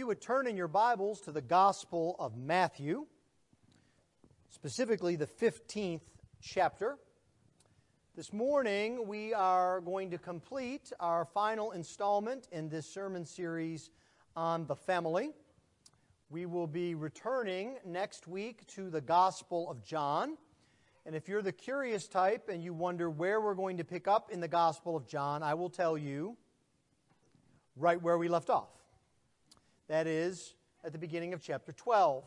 you would turn in your Bibles to the Gospel of Matthew, specifically the 15th chapter. This morning, we are going to complete our final installment in this sermon series on the family. We will be returning next week to the Gospel of John. And if you're the curious type and you wonder where we're going to pick up in the Gospel of John, I will tell you right where we left off. That is, at the beginning of chapter 12.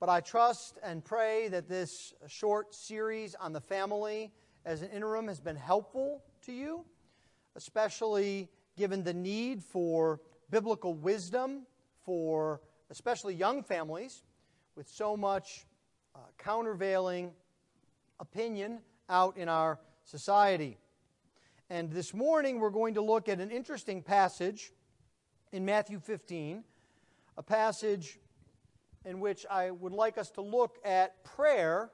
But I trust and pray that this short series on the family as an interim has been helpful to you, especially given the need for biblical wisdom for especially young families with so much uh, countervailing opinion out in our society. And this morning we're going to look at an interesting passage in Matthew 15, a passage in which I would like us to look at prayer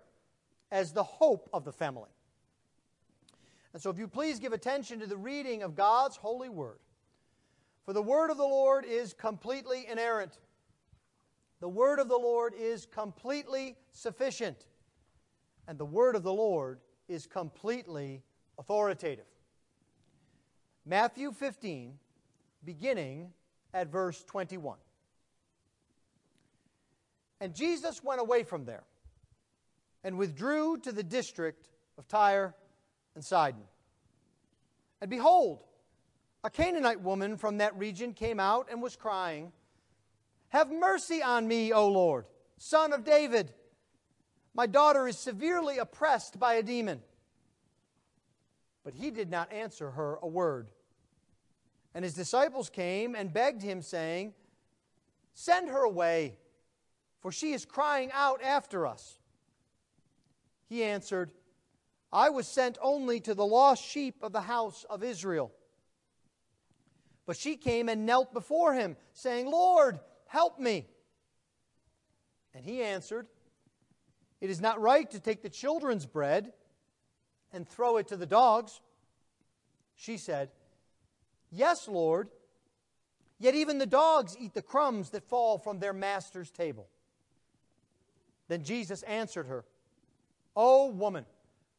as the hope of the family. And so, if you please give attention to the reading of God's holy word. For the word of the Lord is completely inerrant. The word of the Lord is completely sufficient. And the word of the Lord is completely authoritative. Matthew 15, beginning at verse 21. And Jesus went away from there and withdrew to the district of Tyre and Sidon. And behold, a Canaanite woman from that region came out and was crying, Have mercy on me, O Lord, son of David. My daughter is severely oppressed by a demon. But he did not answer her a word. And his disciples came and begged him, saying, Send her away, for she is crying out after us. He answered, I was sent only to the lost sheep of the house of Israel. But she came and knelt before him, saying, Lord, help me. And he answered, It is not right to take the children's bread and throw it to the dogs. She said, Yes, Lord. Yet even the dogs eat the crumbs that fall from their master's table. Then Jesus answered her, O woman,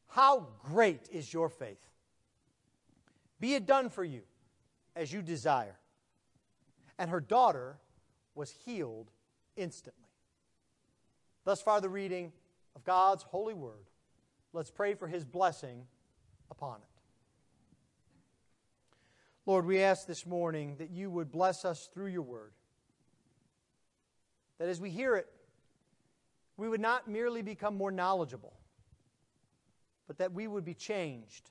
how great is your faith! Be it done for you as you desire. And her daughter was healed instantly. Thus far, the reading of God's holy word. Let's pray for his blessing upon it. Lord, we ask this morning that you would bless us through your word. That as we hear it, we would not merely become more knowledgeable, but that we would be changed.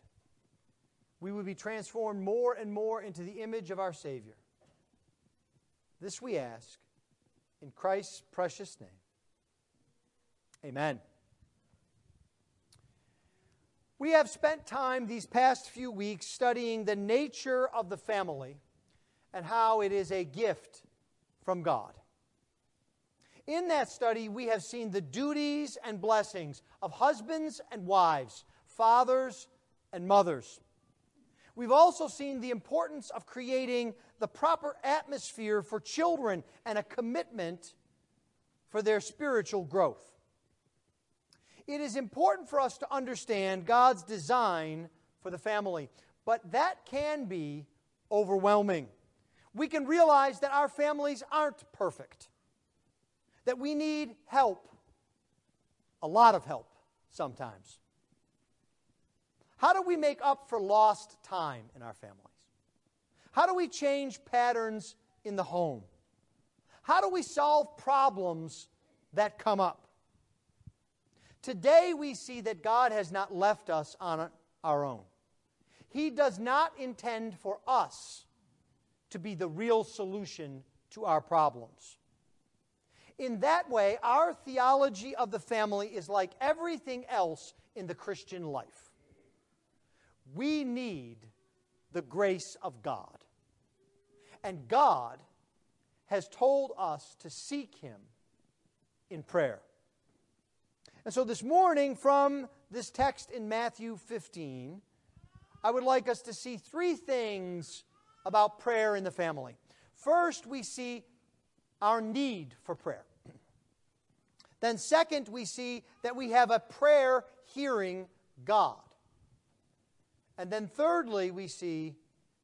We would be transformed more and more into the image of our Savior. This we ask in Christ's precious name. Amen. We have spent time these past few weeks studying the nature of the family and how it is a gift from God. In that study, we have seen the duties and blessings of husbands and wives, fathers and mothers. We've also seen the importance of creating the proper atmosphere for children and a commitment for their spiritual growth it is important for us to understand God's design for the family, but that can be overwhelming. We can realize that our families aren't perfect, that we need help, a lot of help sometimes. How do we make up for lost time in our families? How do we change patterns in the home? How do we solve problems that come up? Today we see that God has not left us on our own. He does not intend for us to be the real solution to our problems. In that way, our theology of the family is like everything else in the Christian life. We need the grace of God. And God has told us to seek Him in prayer. And so this morning, from this text in Matthew 15, I would like us to see three things about prayer in the family. First, we see our need for prayer. Then, second, we see that we have a prayer hearing God. And then, thirdly, we see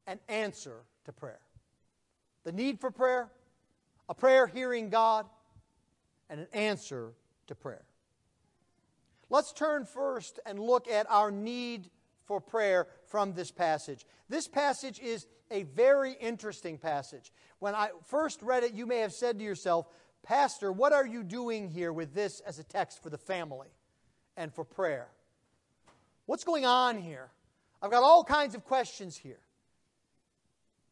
an answer to prayer. The need for prayer, a prayer hearing God, and an answer to prayer. Let's turn first and look at our need for prayer from this passage. This passage is a very interesting passage. When I first read it, you may have said to yourself, Pastor, what are you doing here with this as a text for the family and for prayer? What's going on here? I've got all kinds of questions here.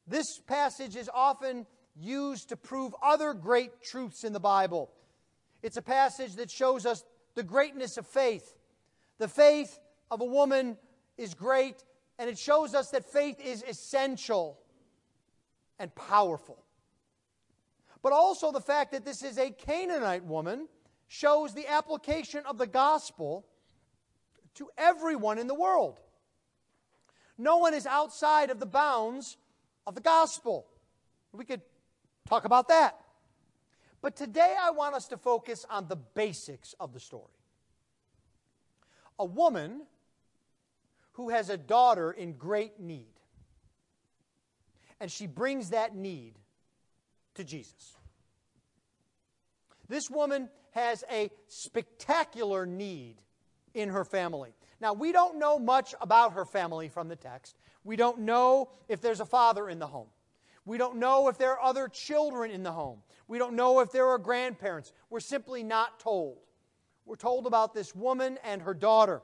This passage is often used to prove other great truths in the Bible. It's a passage that shows us the greatness of faith. The faith of a woman is great, and it shows us that faith is essential and powerful. But also the fact that this is a Canaanite woman shows the application of the gospel to everyone in the world. No one is outside of the bounds of the gospel. We could talk about that. But today I want us to focus on the basics of the story. A woman who has a daughter in great need. And she brings that need to Jesus. This woman has a spectacular need in her family. Now, we don't know much about her family from the text. We don't know if there's a father in the home. We don't know if there are other children in the home. We don't know if there are grandparents. We're simply not told. We're told about this woman and her daughter.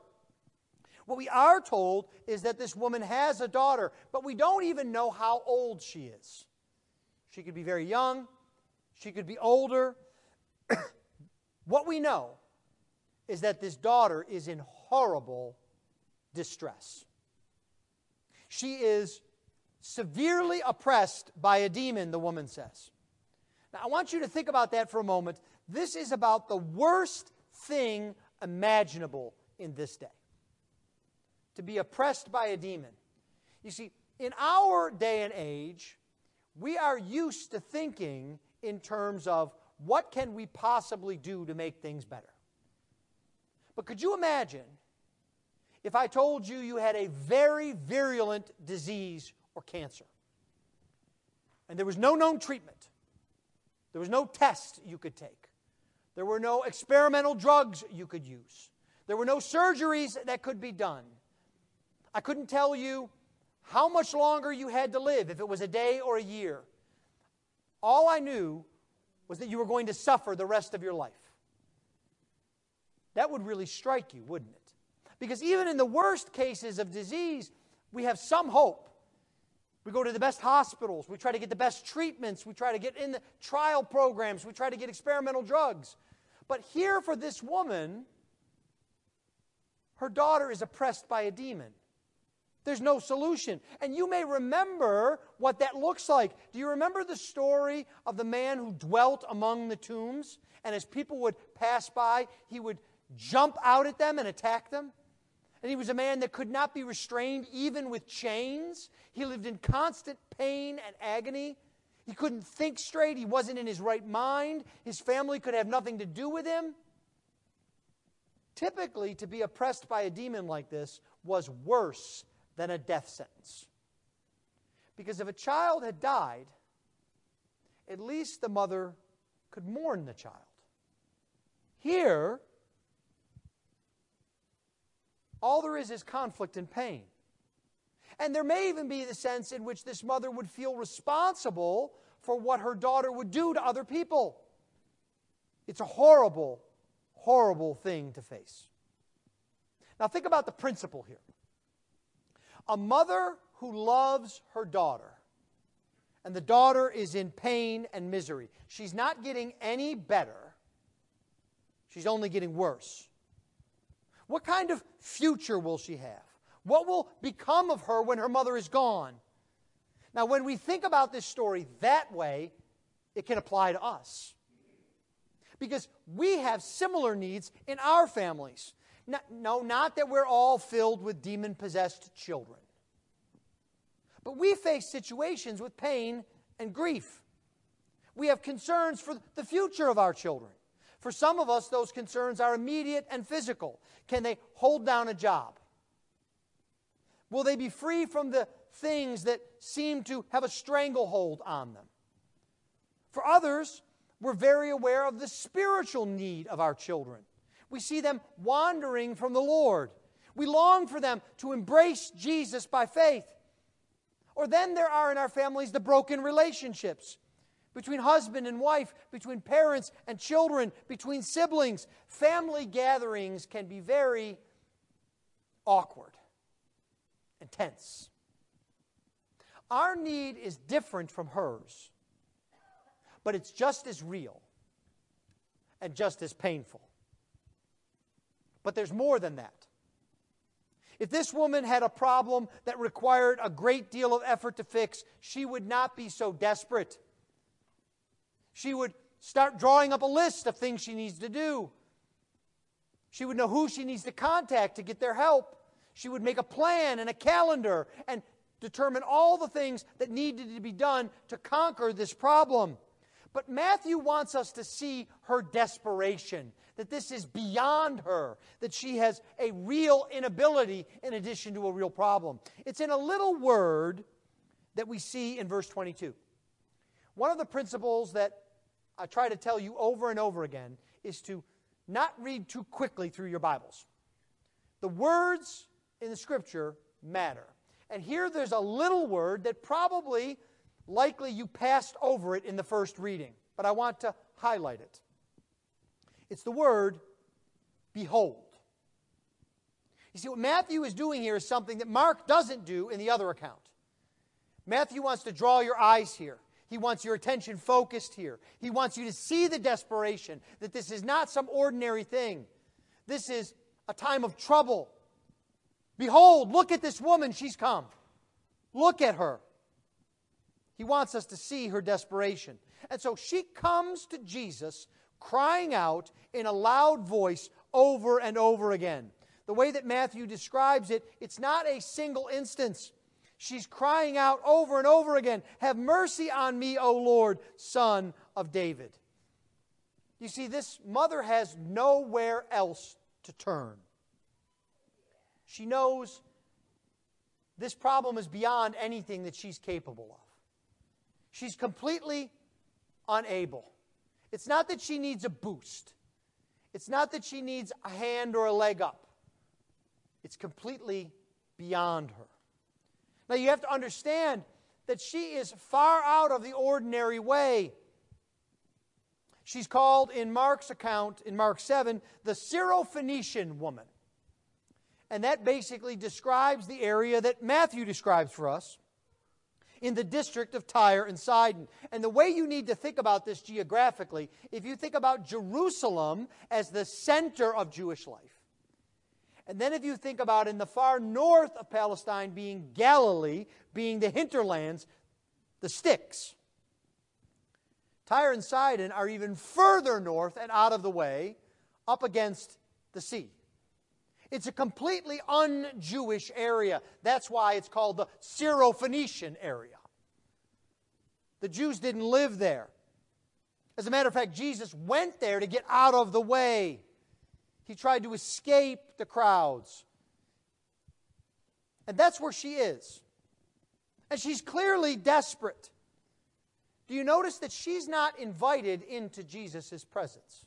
What we are told is that this woman has a daughter, but we don't even know how old she is. She could be very young, she could be older. what we know is that this daughter is in horrible distress. She is severely oppressed by a demon, the woman says. Now, I want you to think about that for a moment. This is about the worst thing imaginable in this day to be oppressed by a demon. You see, in our day and age, we are used to thinking in terms of what can we possibly do to make things better. But could you imagine if I told you you had a very virulent disease or cancer and there was no known treatment, there was no test you could take, there were no experimental drugs you could use, there were no surgeries that could be done. I couldn't tell you how much longer you had to live, if it was a day or a year. All I knew was that you were going to suffer the rest of your life. That would really strike you, wouldn't it? Because even in the worst cases of disease, we have some hope. We go to the best hospitals, we try to get the best treatments, we try to get in the trial programs, we try to get experimental drugs. But here for this woman, her daughter is oppressed by a demon. There's no solution. And you may remember what that looks like. Do you remember the story of the man who dwelt among the tombs? And as people would pass by, he would jump out at them and attack them? And he was a man that could not be restrained even with chains. He lived in constant pain and agony. He couldn't think straight. He wasn't in his right mind. His family could have nothing to do with him. Typically, to be oppressed by a demon like this was worse than a death sentence. Because if a child had died, at least the mother could mourn the child. Here, all there is is conflict and pain. And there may even be the sense in which this mother would feel responsible for what her daughter would do to other people. It's a horrible, horrible thing to face. Now, think about the principle here. A mother who loves her daughter, and the daughter is in pain and misery. She's not getting any better, she's only getting worse. What kind of future will she have? What will become of her when her mother is gone? Now, when we think about this story that way, it can apply to us. Because we have similar needs in our families. No, not that we're all filled with demon possessed children. But we face situations with pain and grief. We have concerns for the future of our children. For some of us, those concerns are immediate and physical. Can they hold down a job? Will they be free from the things that seem to have a stranglehold on them? For others, we're very aware of the spiritual need of our children. We see them wandering from the Lord. We long for them to embrace Jesus by faith. Or then there are in our families the broken relationships between husband and wife, between parents and children, between siblings. Family gatherings can be very awkward and tense. Our need is different from hers, but it's just as real and just as painful. But there's more than that. If this woman had a problem that required a great deal of effort to fix, she would not be so desperate. She would start drawing up a list of things she needs to do. She would know who she needs to contact to get their help. She would make a plan and a calendar and determine all the things that needed to be done to conquer this problem. But Matthew wants us to see her desperation, that this is beyond her, that she has a real inability in addition to a real problem. It's in a little word that we see in verse 22. One of the principles that I try to tell you over and over again is to not read too quickly through your Bibles. The words in the Scripture matter. And here there's a little word that probably likely you passed over it in the first reading, but I want to highlight it. It's the word behold. You see, what Matthew is doing here is something that Mark doesn't do in the other account. Matthew wants to draw your eyes here. He wants your attention focused here. He wants you to see the desperation, that this is not some ordinary thing. This is a time of trouble. Behold, look at this woman, she's come. Look at her. He wants us to see her desperation. And so she comes to Jesus crying out in a loud voice over and over again. The way that Matthew describes it, it's not a single instance. She's crying out over and over again, Have mercy on me, O Lord, son of David. You see, this mother has nowhere else to turn. She knows this problem is beyond anything that she's capable of. She's completely unable. It's not that she needs a boost, it's not that she needs a hand or a leg up. It's completely beyond her. Now, you have to understand that she is far out of the ordinary way. She's called in Mark's account, in Mark 7, the Syrophoenician woman. And that basically describes the area that Matthew describes for us in the district of Tyre and Sidon. And the way you need to think about this geographically, if you think about Jerusalem as the center of Jewish life, and then if you think about in the far north of Palestine being Galilee, being the hinterlands, the sticks. Tyre and Sidon are even further north and out of the way, up against the sea. It's a completely un Jewish area. That's why it's called the Syrophoenician area. The Jews didn't live there. As a matter of fact, Jesus went there to get out of the way. He tried to escape the crowds. And that's where she is. And she's clearly desperate. Do you notice that she's not invited into Jesus' presence?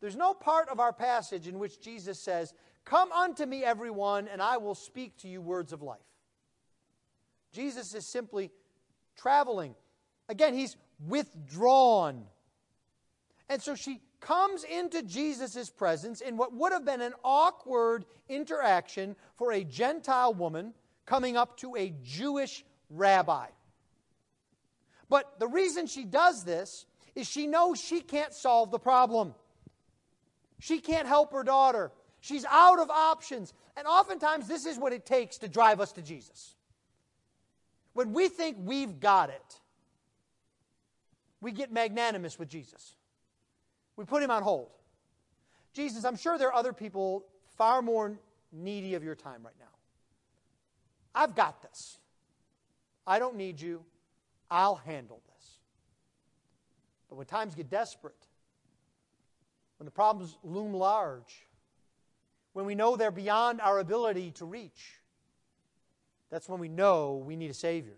There's no part of our passage in which Jesus says, Come unto me, everyone, and I will speak to you words of life. Jesus is simply traveling. Again, he's withdrawn. And so she comes into Jesus' presence in what would have been an awkward interaction for a Gentile woman coming up to a Jewish rabbi. But the reason she does this is she knows she can't solve the problem. She can't help her daughter. She's out of options. And oftentimes, this is what it takes to drive us to Jesus. When we think we've got it, we get magnanimous with Jesus. We put him on hold. Jesus, I'm sure there are other people far more needy of your time right now. I've got this. I don't need you. I'll handle this. But when times get desperate, when the problems loom large, when we know they're beyond our ability to reach, that's when we know we need a Savior.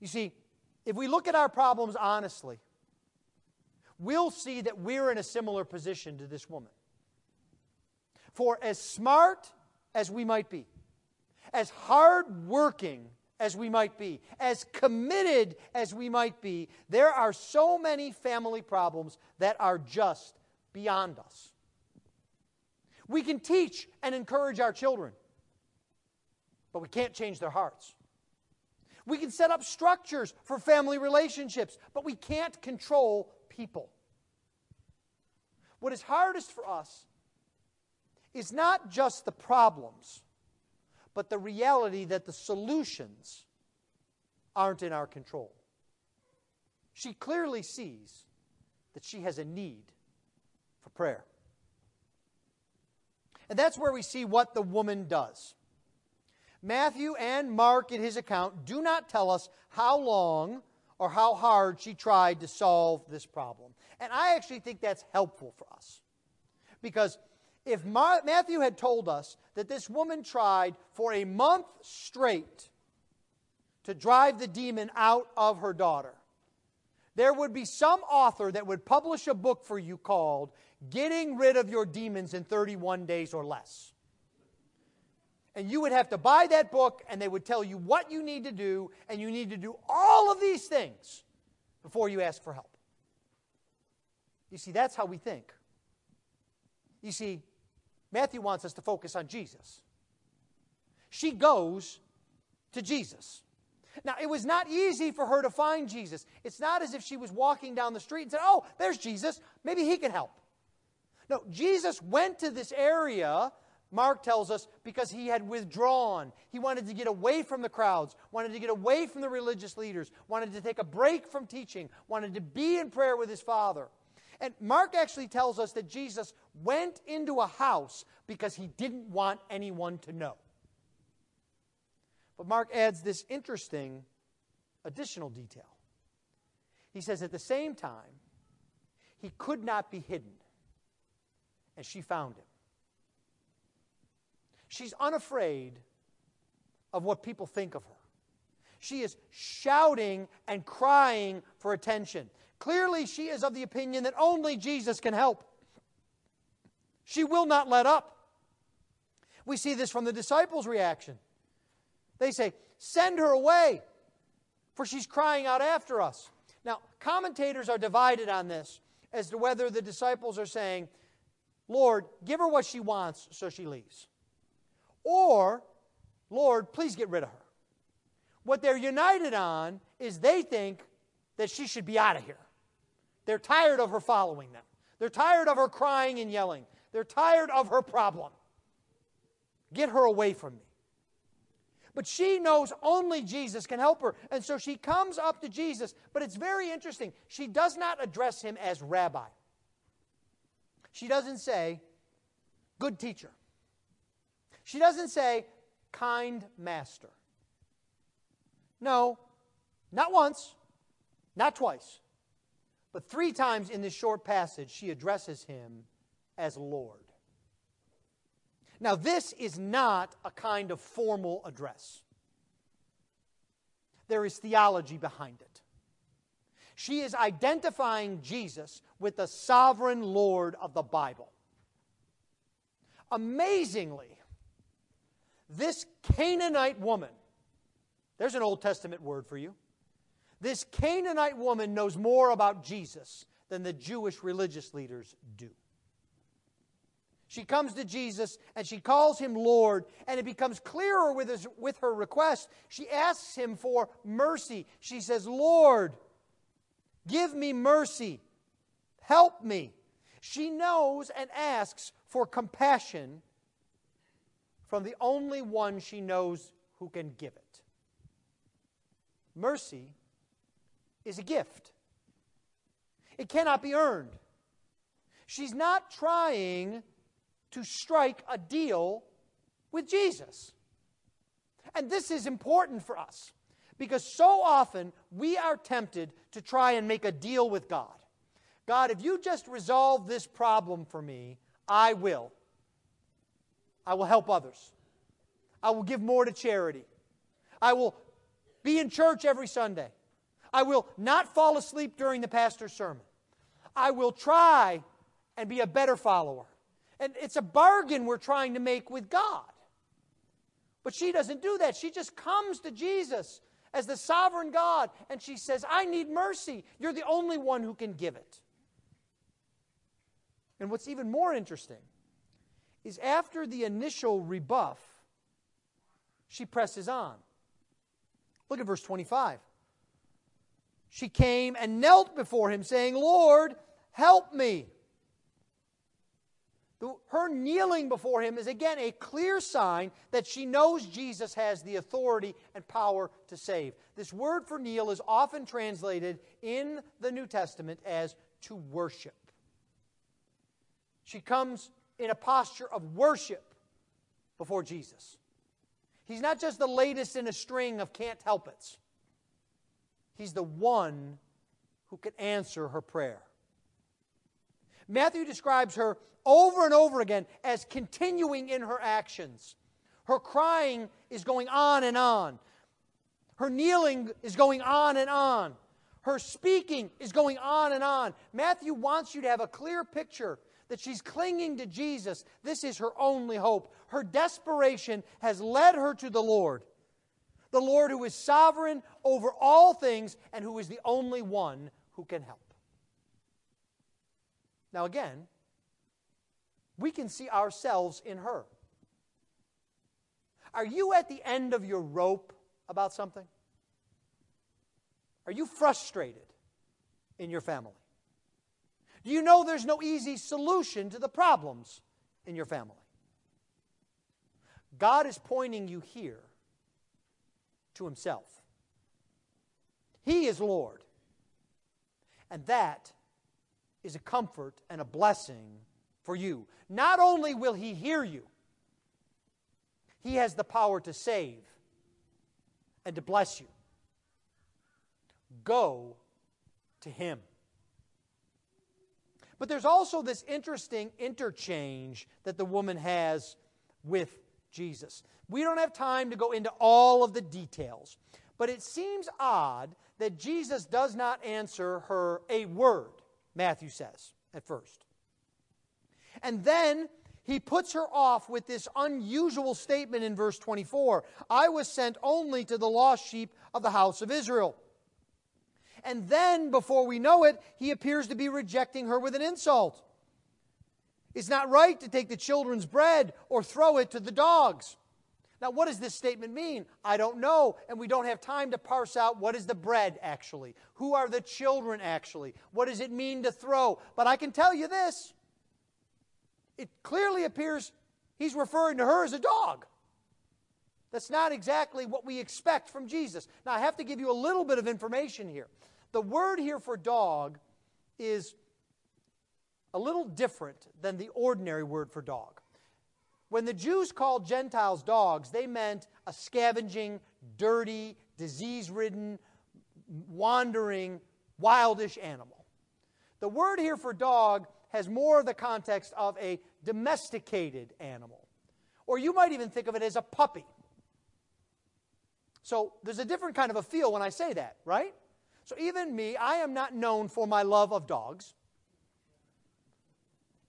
You see, if we look at our problems honestly, we'll see that we're in a similar position to this woman. For as smart as we might be, as hardworking as we might be, as committed as we might be, there are so many family problems that are just beyond us. We can teach and encourage our children, but we can't change their hearts. We can set up structures for family relationships, but we can't control people. What is hardest for us is not just the problems, but the reality that the solutions aren't in our control. She clearly sees that she has a need for prayer. And that's where we see what the woman does. Matthew and Mark, in his account, do not tell us how long or how hard she tried to solve this problem. And I actually think that's helpful for us. Because if Matthew had told us that this woman tried for a month straight to drive the demon out of her daughter, there would be some author that would publish a book for you called Getting Rid of Your Demons in 31 Days or Less. And you would have to buy that book, and they would tell you what you need to do, and you need to do all of these things before you ask for help. You see, that's how we think. You see, Matthew wants us to focus on Jesus. She goes to Jesus. Now, it was not easy for her to find Jesus. It's not as if she was walking down the street and said, Oh, there's Jesus. Maybe he can help. No, Jesus went to this area, Mark tells us, because he had withdrawn. He wanted to get away from the crowds, wanted to get away from the religious leaders, wanted to take a break from teaching, wanted to be in prayer with his Father. And Mark actually tells us that Jesus went into a house because he didn't want anyone to know. But Mark adds this interesting additional detail. He says, at the same time, he could not be hidden. And she found him. She's unafraid of what people think of her. She is shouting and crying for attention. Clearly, she is of the opinion that only Jesus can help. She will not let up. We see this from the disciples' reaction. They say, Send her away, for she's crying out after us. Now, commentators are divided on this as to whether the disciples are saying, Lord, give her what she wants so she leaves. Or, Lord, please get rid of her. What they're united on is they think that she should be out of here. They're tired of her following them. They're tired of her crying and yelling. They're tired of her problem. Get her away from me. But she knows only Jesus can help her. And so she comes up to Jesus. But it's very interesting. She does not address him as rabbi. She doesn't say, good teacher. She doesn't say, kind master. No, not once, not twice. But three times in this short passage, she addresses him as Lord. Now, this is not a kind of formal address, there is theology behind it. She is identifying Jesus with the sovereign Lord of the Bible. Amazingly, this Canaanite woman, there's an Old Testament word for you. This Canaanite woman knows more about Jesus than the Jewish religious leaders do. She comes to Jesus and she calls him Lord, and it becomes clearer with, his, with her request. She asks him for mercy. She says, Lord, give me mercy, help me. She knows and asks for compassion from the only one she knows who can give it. Mercy is a gift, it cannot be earned. She's not trying to strike a deal with Jesus. And this is important for us Because so often we are tempted to try and make a deal with God. God, if you just resolve this problem for me, I will. I will help others. I will give more to charity. I will be in church every Sunday. I will not fall asleep during the pastor's sermon. I will try and be a better follower. And it's a bargain we're trying to make with God. But she doesn't do that. She just comes to Jesus as the sovereign God and she says, I need mercy. You're the only one who can give it. And what's even more interesting is after the initial rebuff, she presses on. Look at verse 25. She came and knelt before him, saying, Lord, help me. Her kneeling before him is again a clear sign that she knows Jesus has the authority and power to save. This word for kneel is often translated in the New Testament as to worship. She comes in a posture of worship before Jesus. He's not just the latest in a string of can't help it's. He's the one who can answer her prayer. Matthew describes her over and over again as continuing in her actions. Her crying is going on and on. Her kneeling is going on and on. Her speaking is going on and on. Matthew wants you to have a clear picture that she's clinging to Jesus. This is her only hope. Her desperation has led her to the Lord, the Lord who is sovereign over all things and who is the only one who can help. Now, again, we can see ourselves in her. Are you at the end of your rope about something? Are you frustrated in your family? Do you know there's no easy solution to the problems in your family? God is pointing you here to Himself. He is Lord. And that is a comfort and a blessing for you. Not only will He hear you, He has the power to save and to bless you. Go to Him. But there's also this interesting interchange that the woman has with Jesus. We don't have time to go into all of the details, but it seems odd that Jesus does not answer her a word, Matthew says at first. And then he puts her off with this unusual statement in verse 24 I was sent only to the lost sheep of the house of Israel. And then, before we know it, he appears to be rejecting her with an insult. It's not right to take the children's bread or throw it to the dogs. Now, what does this statement mean? I don't know, and we don't have time to parse out what is the bread actually. Who are the children actually? What does it mean to throw? But I can tell you this it clearly appears he's referring to her as a dog. That's not exactly what we expect from Jesus. Now, I have to give you a little bit of information here. The word here for dog is a little different than the ordinary word for dog. When the Jews called Gentiles dogs, they meant a scavenging, dirty, disease ridden, wandering, wildish animal. The word here for dog has more of the context of a domesticated animal. Or you might even think of it as a puppy. So there's a different kind of a feel when I say that, right? So even me, I am not known for my love of dogs.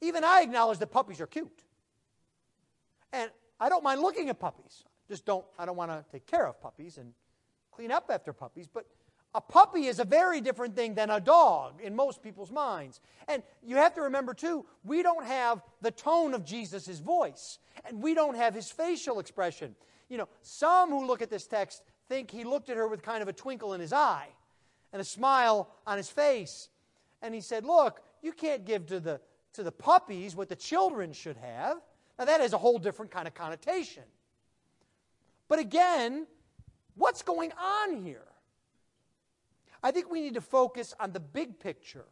Even I acknowledge that puppies are cute. And I don't mind looking at puppies. Just don't I don't want to take care of puppies and clean up after puppies, but a puppy is a very different thing than a dog in most people's minds. And you have to remember, too, we don't have the tone of Jesus' voice, and we don't have his facial expression. You know, some who look at this text think he looked at her with kind of a twinkle in his eye and a smile on his face. And he said, Look, you can't give to the, to the puppies what the children should have. Now, that has a whole different kind of connotation. But again, what's going on here? I think we need to focus on the big picture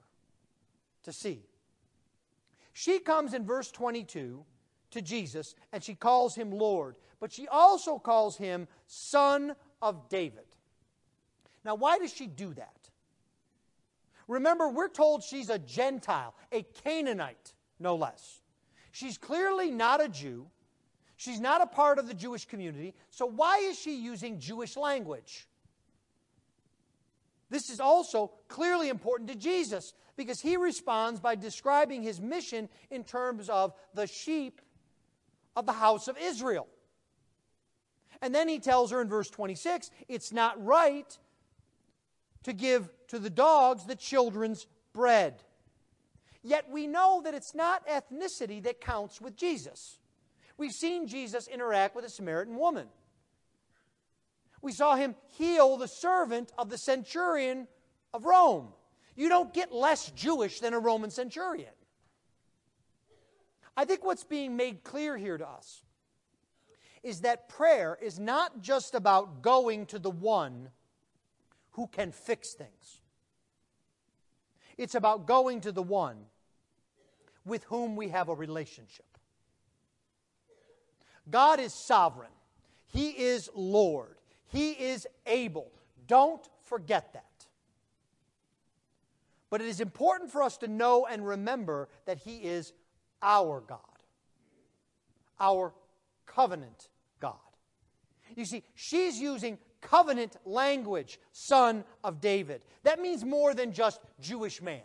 to see. She comes in verse 22 to Jesus and she calls him Lord, but she also calls him Son of David. Now, why does she do that? Remember, we're told she's a Gentile, a Canaanite, no less. She's clearly not a Jew. She's not a part of the Jewish community. So, why is she using Jewish language? This is also clearly important to Jesus because he responds by describing his mission in terms of the sheep of the house of Israel. And then he tells her in verse 26 it's not right to give to the dogs the children's bread. Yet we know that it's not ethnicity that counts with Jesus. We've seen Jesus interact with a Samaritan woman. We saw him heal the servant of the centurion of Rome. You don't get less Jewish than a Roman centurion. I think what's being made clear here to us is that prayer is not just about going to the one who can fix things. It's about going to the one with whom we have a relationship. God is sovereign, He is Lord, He is able. Don't forget that. But it is important for us to know and remember that He is our God, our covenant God. You see, she's using covenant language, son of David. That means more than just Jewish man.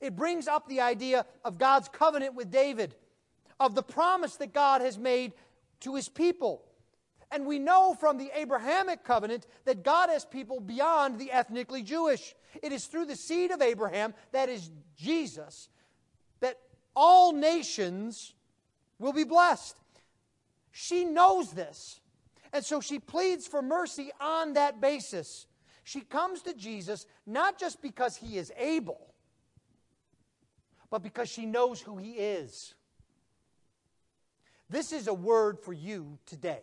It brings up the idea of God's covenant with David, of the promise that God has made to his people. And we know from the Abrahamic covenant that God has people beyond the ethnically Jewish. It is through the seed of Abraham, that is Jesus, that all nations will be blessed. She knows this. And so she pleads for mercy on that basis. She comes to Jesus not just because he is able, but because she knows who he is. This is a word for you today.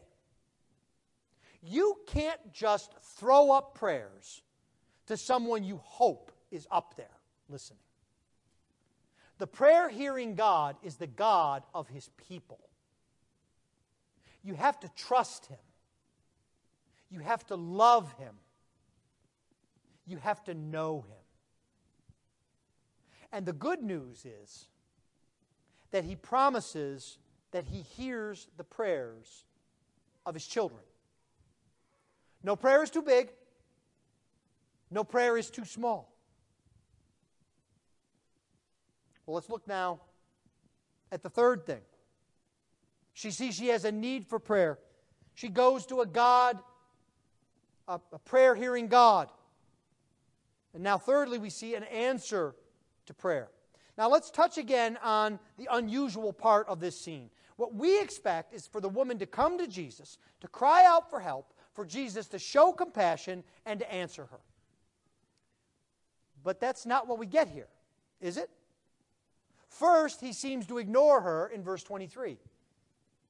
You can't just throw up prayers to someone you hope is up there listening. The prayer hearing God is the God of his people. You have to trust him. You have to love him. You have to know him. And the good news is that he promises that he hears the prayers of his children. No prayer is too big, no prayer is too small. Well, let's look now at the third thing. She sees she has a need for prayer. She goes to a God, a, prayer hearing God. And now, thirdly, we see an answer to prayer. Now, let's touch again on the unusual part of this scene. What we expect is for the woman to come to Jesus, to cry out for help, for Jesus to show compassion, and to answer her. But that's not what we get here, is it? First, he seems to ignore her in verse 23.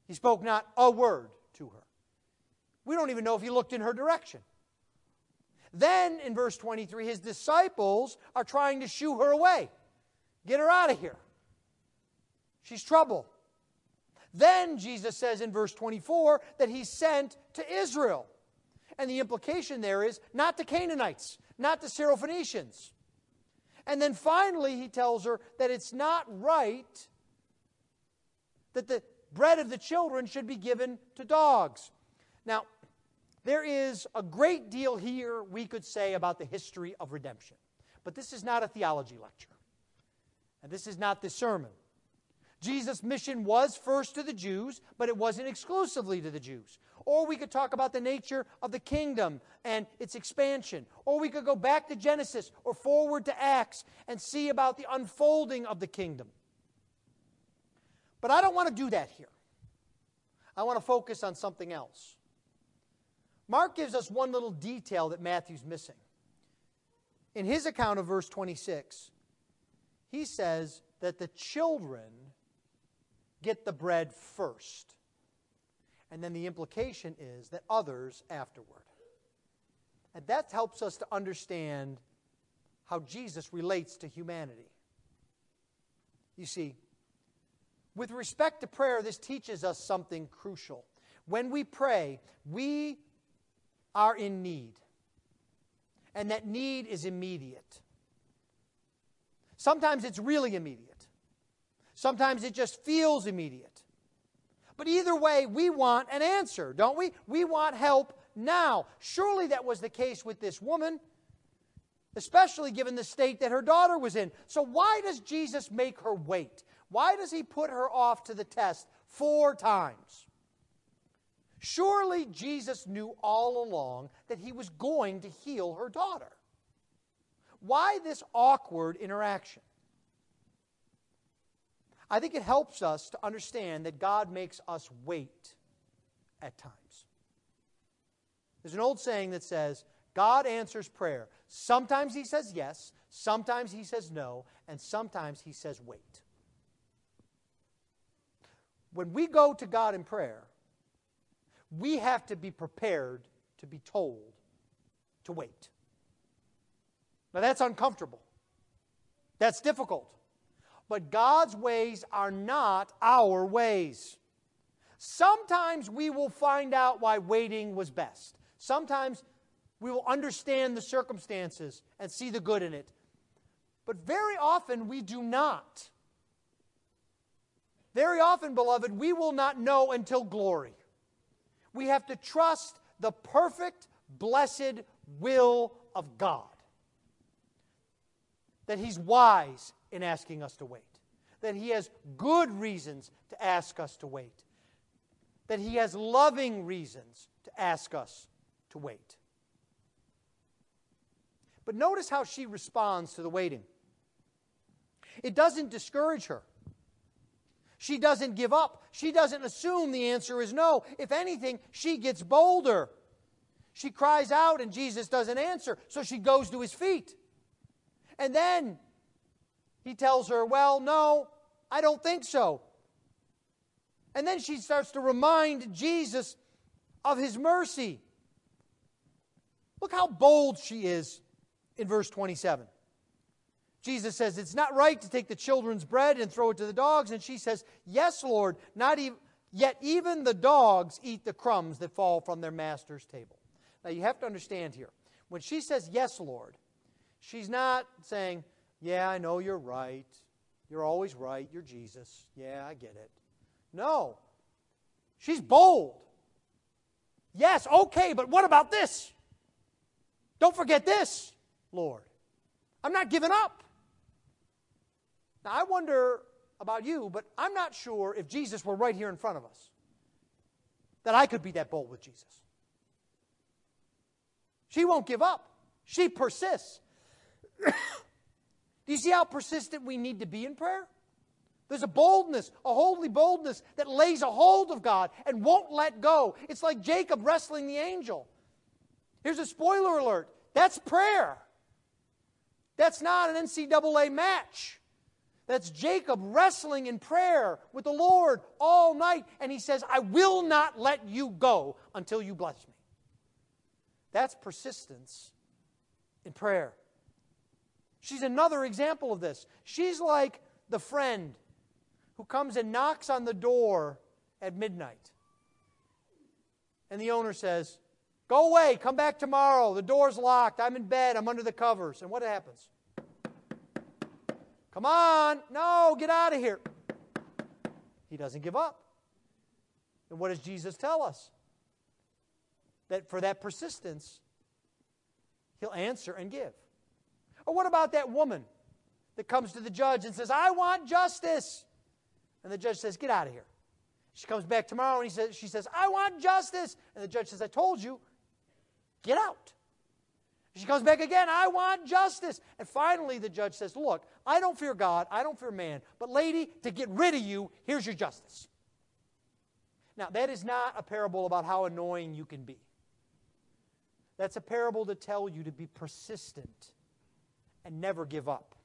He spoke not a word to her. We don't even know if he looked in her direction. Then in verse 23, his disciples are trying to shoo her away. Get her out of here. She's trouble. Then Jesus says in verse 24 that he's sent to Israel. And the implication there is not to Canaanites, not to Syrophoenicians. And then finally, he tells her that it's not right that the bread of the children should be given to dogs. Now, there is a great deal here we could say about the history of redemption. But this is not a theology lecture. And this is not the sermon. Jesus' mission was first to the Jews, but it wasn't exclusively to the Jews. Or we could talk about the nature of the kingdom and its expansion. Or we could go back to Genesis or forward to Acts and see about the unfolding of the kingdom. But I don't want to do that here. I want to focus on something else. Mark gives us one little detail that Matthew's missing. In his account of verse 26, he says that the children get the bread first. And then the implication is that others afterward. And that helps us to understand how Jesus relates to humanity. You see, with respect to prayer, this teaches us something crucial. When we pray, we are in need. and that need is immediate. Sometimes it's really immediate, sometimes it just feels immediate. But either way, we want an answer, don't we? We want help now. Surely that was the case with this woman, especially given the state that her daughter was in. So, why does Jesus make her wait? Why does he put her off to the test four times? Surely Jesus knew all along that he was going to heal her daughter. Why this awkward interaction? I think it helps us to understand that God makes us wait at times. There's an old saying that says, God answers prayer. Sometimes he says yes, sometimes he says no, and sometimes he says wait. When we go to God in prayer, we have to be prepared to be told to wait. Now, that's uncomfortable. That's difficult. But God's ways are not our ways. Sometimes we will find out why waiting was best. Sometimes we will understand the circumstances and see the good in it. But very often we do not. Very often, beloved, we will not know until glory. We have to trust the perfect, blessed will of God. That He's wise in asking us to wait, that He has good reasons to ask us to wait, that He has loving reasons to ask us to wait. But notice how she responds to the waiting. It doesn't discourage her. She doesn't give up. She doesn't assume the answer is no. If anything, she gets bolder. She cries out and Jesus doesn't answer, so she goes to his feet. And then he tells her, Well, no, I don't think so. And then she starts to remind Jesus of his mercy. Look how bold she is in verse 27. Jesus says, It's not right to take the children's bread and throw it to the dogs. And she says, Yes, Lord, not even, yet even the dogs eat the crumbs that fall from their master's table. Now you have to understand here. When she says, Yes, Lord, she's not saying, Yeah, I know you're right. You're always right. You're Jesus. Yeah, I get it. No. She's bold. Yes, okay, but what about this? Don't forget this, Lord. I'm not giving up. Now, I wonder about you, but I'm not sure if Jesus were right here in front of us that I could be that bold with Jesus. She won't give up, she persists. Do you see how persistent we need to be in prayer? There's a boldness, a holy boldness that lays a hold of God and won't let go. It's like Jacob wrestling the angel. Here's a spoiler alert that's prayer. That's not an NCAA match. That's Jacob wrestling in prayer with the Lord all night. And he says, I will not let you go until you bless me. That's persistence in prayer. She's another example of this. She's like the friend who comes and knocks on the door at midnight. And the owner says, Go away, come back tomorrow. The door's locked. I'm in bed. I'm under the covers. And what happens? Come on. No, get out of here. He doesn't give up. And what does Jesus tell us? That for that persistence, he'll answer and give. Or what about that woman that comes to the judge and says, I want justice? And the judge says, Get out of here. She comes back tomorrow and he says, she says, I want justice. And the judge says, I told you, Get out. She comes back again, I want justice. And finally, the judge says, Look, I don't fear God, I don't fear man, but lady, to get rid of you, here's your justice. Now, that is not a parable about how annoying you can be. That's a parable to tell you to be persistent and never give up.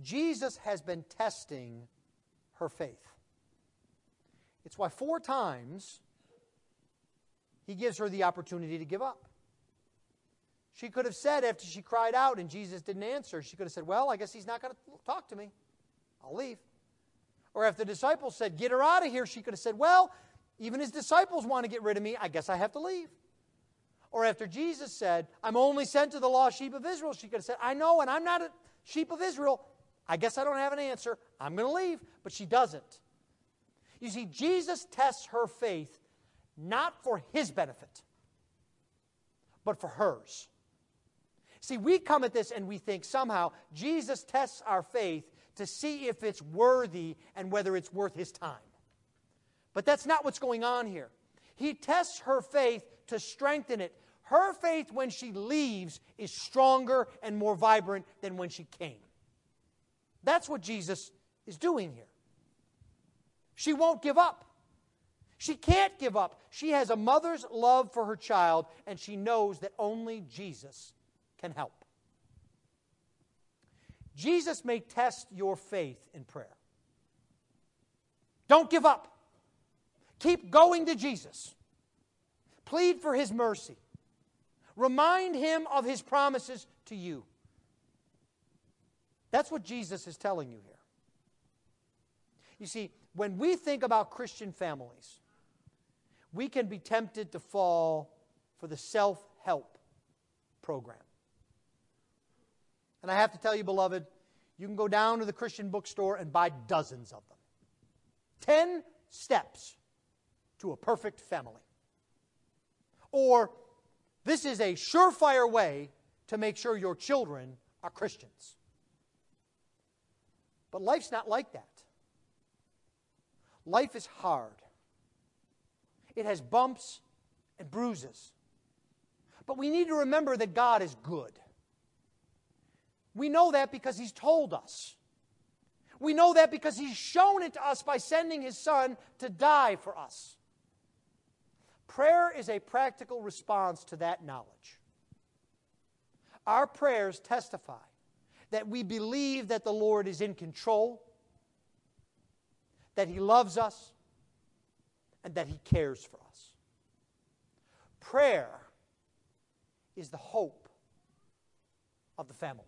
Jesus has been testing her faith. It's why four times he gives her the opportunity to give up. She could have said, after she cried out and Jesus didn't answer, she could have said, Well, I guess he's not going to talk to me. I'll leave. Or if the disciples said, Get her out of here, she could have said, Well, even his disciples want to get rid of me. I guess I have to leave. Or after Jesus said, I'm only sent to the lost sheep of Israel, she could have said, I know, and I'm not a sheep of Israel. I guess I don't have an answer. I'm going to leave. But she doesn't. You see, Jesus tests her faith not for his benefit, but for hers. See, we come at this and we think somehow Jesus tests our faith to see if it's worthy and whether it's worth his time. But that's not what's going on here. He tests her faith to strengthen it. Her faith when she leaves is stronger and more vibrant than when she came. That's what Jesus is doing here. She won't give up. She can't give up. She has a mother's love for her child, and she knows that only Jesus can help. Jesus may test your faith in prayer. Don't give up. Keep going to Jesus. Plead for his mercy. Remind him of his promises to you. That's what Jesus is telling you here. You see, when we think about Christian families, we can be tempted to fall for the self help program. And I have to tell you, beloved, you can go down to the Christian bookstore and buy dozens of them. Ten steps to a perfect family. Or, this is a surefire way to make sure your children are Christians. But life's not like that. Life is hard, it has bumps and bruises. But we need to remember that God is good. We know that because He's told us. We know that because He's shown it to us by sending His Son to die for us. Prayer is a practical response to that knowledge. Our prayers testify that we believe that the Lord is in control, that He loves us, and that He cares for us. Prayer is the hope of the family.